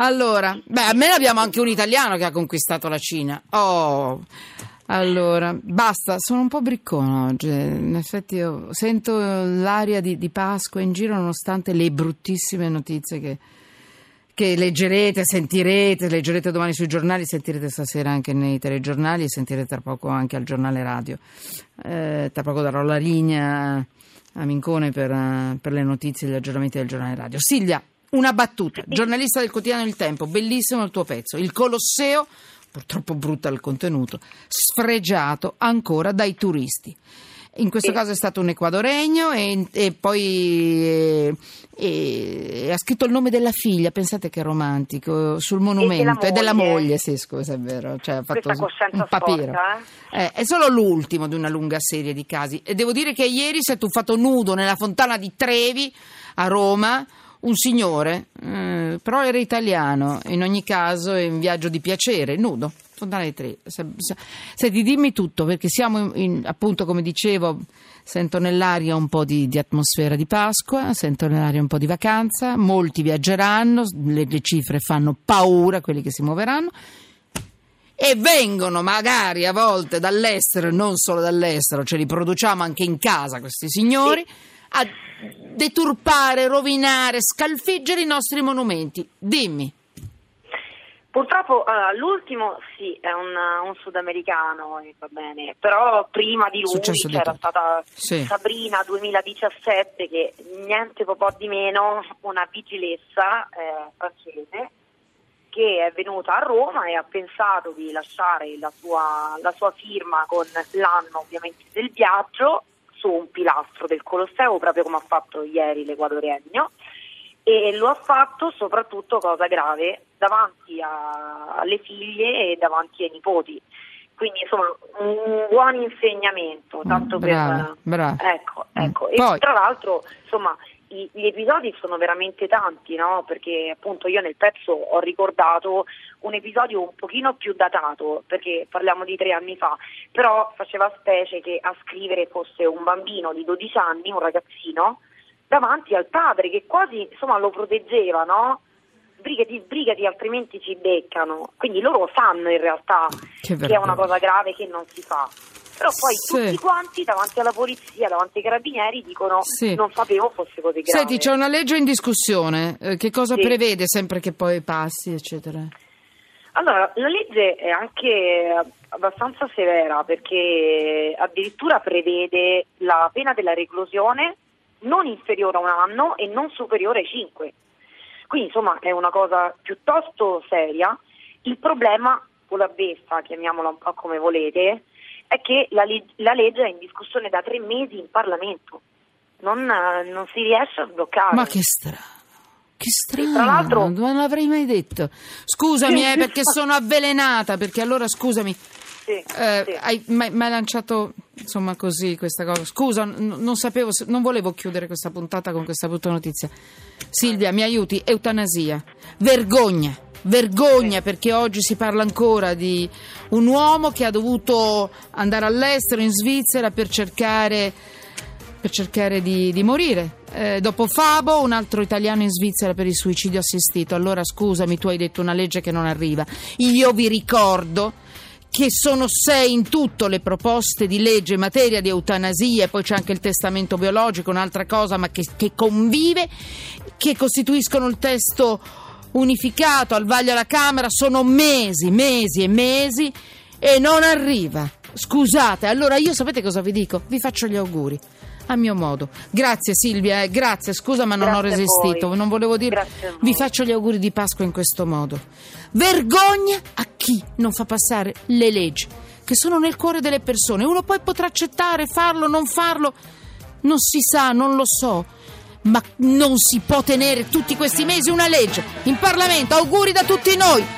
Allora, beh, almeno abbiamo anche un italiano che ha conquistato la Cina. Oh, allora, basta, sono un po' briccone oggi. In effetti io sento l'aria di, di Pasqua in giro nonostante le bruttissime notizie che, che leggerete, sentirete, leggerete domani sui giornali, sentirete stasera anche nei telegiornali e sentirete tra poco anche al giornale radio. Eh, tra poco darò la linea a Mincone per, per le notizie e gli aggiornamenti del giornale radio. Silvia, una battuta, giornalista del quotidiano Il Tempo, bellissimo il tuo pezzo. Il Colosseo, purtroppo brutta il contenuto, sfregiato ancora dai turisti. In questo caso è stato un equadoregno e, e poi e, e, ha scritto il nome della figlia, pensate che romantico, sul monumento e della moglie, sì scusa è vero, cioè, ha fatto un papiro. Sporca, eh? Eh, è solo l'ultimo di una lunga serie di casi e devo dire che ieri si è tuffato nudo nella fontana di Trevi a Roma un signore, eh, però era italiano, in ogni caso è in viaggio di piacere, nudo. Fontana di Trevi. Senti, dimmi tutto, perché siamo in, in, appunto, come dicevo, sento nell'aria un po' di, di, atmosfera di Pasqua, sento nell'aria un po' di vacanza, molti viaggeranno, le, le cifre fanno paura, quelli che si muoveranno e vengono magari a volte dall'estero, non solo dall'estero, ce li produciamo anche in casa questi signori, a deturpare, rovinare, scalfiggere i nostri monumenti. Dimmi. Purtroppo uh, l'ultimo sì, è un, un sudamericano, va bene, però prima di lui Successo c'era di stata sì. Sabrina 2017 che niente po' di meno una vigilessa eh, francese che è venuta a Roma e ha pensato di lasciare la sua, la sua firma con l'anno ovviamente del viaggio su un pilastro del Colosseo, proprio come ha fatto ieri l'Equadoregno, e lo ha fatto soprattutto, cosa grave, davanti a, alle figlie e davanti ai nipoti. Quindi insomma un buon insegnamento, tanto brava, per... Brava. Ecco, ecco. Poi... E tra l'altro insomma i, gli episodi sono veramente tanti, no? Perché appunto io nel pezzo ho ricordato un episodio un pochino più datato, perché parliamo di tre anni fa, però faceva specie che a scrivere fosse un bambino di 12 anni, un ragazzino, davanti al padre che quasi insomma lo proteggeva, no? Sbrigati, sbrigati, altrimenti ci beccano. Quindi loro sanno in realtà che, che è una cosa grave che non si fa però poi sì. tutti quanti davanti alla polizia, davanti ai carabinieri dicono sì. non sapevo fosse così grave. Senti, c'è una legge in discussione, eh, che cosa sì. prevede sempre che poi passi, eccetera? Allora, la legge è anche abbastanza severa perché addirittura prevede la pena della reclusione non inferiore a un anno e non superiore ai cinque. Quindi insomma è una cosa piuttosto seria. Il problema con la beffa, chiamiamola un po' come volete, è che la, la, legge è in discussione da tre mesi in Parlamento, non, non si riesce a sbloccare. Ma che strano. Che strano, tra l'altro, non l'avrei mai detto. Scusami, eh, perché sono avvelenata. Perché allora, scusami, sì, eh, sì. hai, mi hai lanciato insomma così questa cosa. Scusa, n- non sapevo, non volevo chiudere questa puntata con questa brutta notizia. Silvia, mi aiuti? Eutanasia. Vergogna. Vergogna perché oggi si parla ancora di un uomo che ha dovuto andare all'estero, in Svizzera, per cercare, per cercare di, di, morire. Eh, dopo Fabo, un altro italiano in Svizzera per il suicidio assistito. Allora scusami, tu hai detto una legge che non arriva. Io vi ricordo che sono sei in tutto le proposte di legge in materia di eutanasia, e poi c'è anche il testamento biologico, un'altra cosa, ma che, che convive, che costituiscono il testo unificato al vaglio alla Camera sono mesi, mesi e mesi e non arriva. Scusate, allora io sapete cosa vi dico? Vi faccio gli auguri. A mio modo. Grazie Silvia, eh, grazie, scusa ma non grazie ho resistito, non volevo dire. Vi faccio gli auguri di Pasqua in questo modo. Vergogna a chi non fa passare le leggi che sono nel cuore delle persone. Uno poi potrà accettare, farlo, non farlo. Non si sa, non lo so ma non si può tenere tutti questi mesi una legge in Parlamento. Auguri da tutti noi.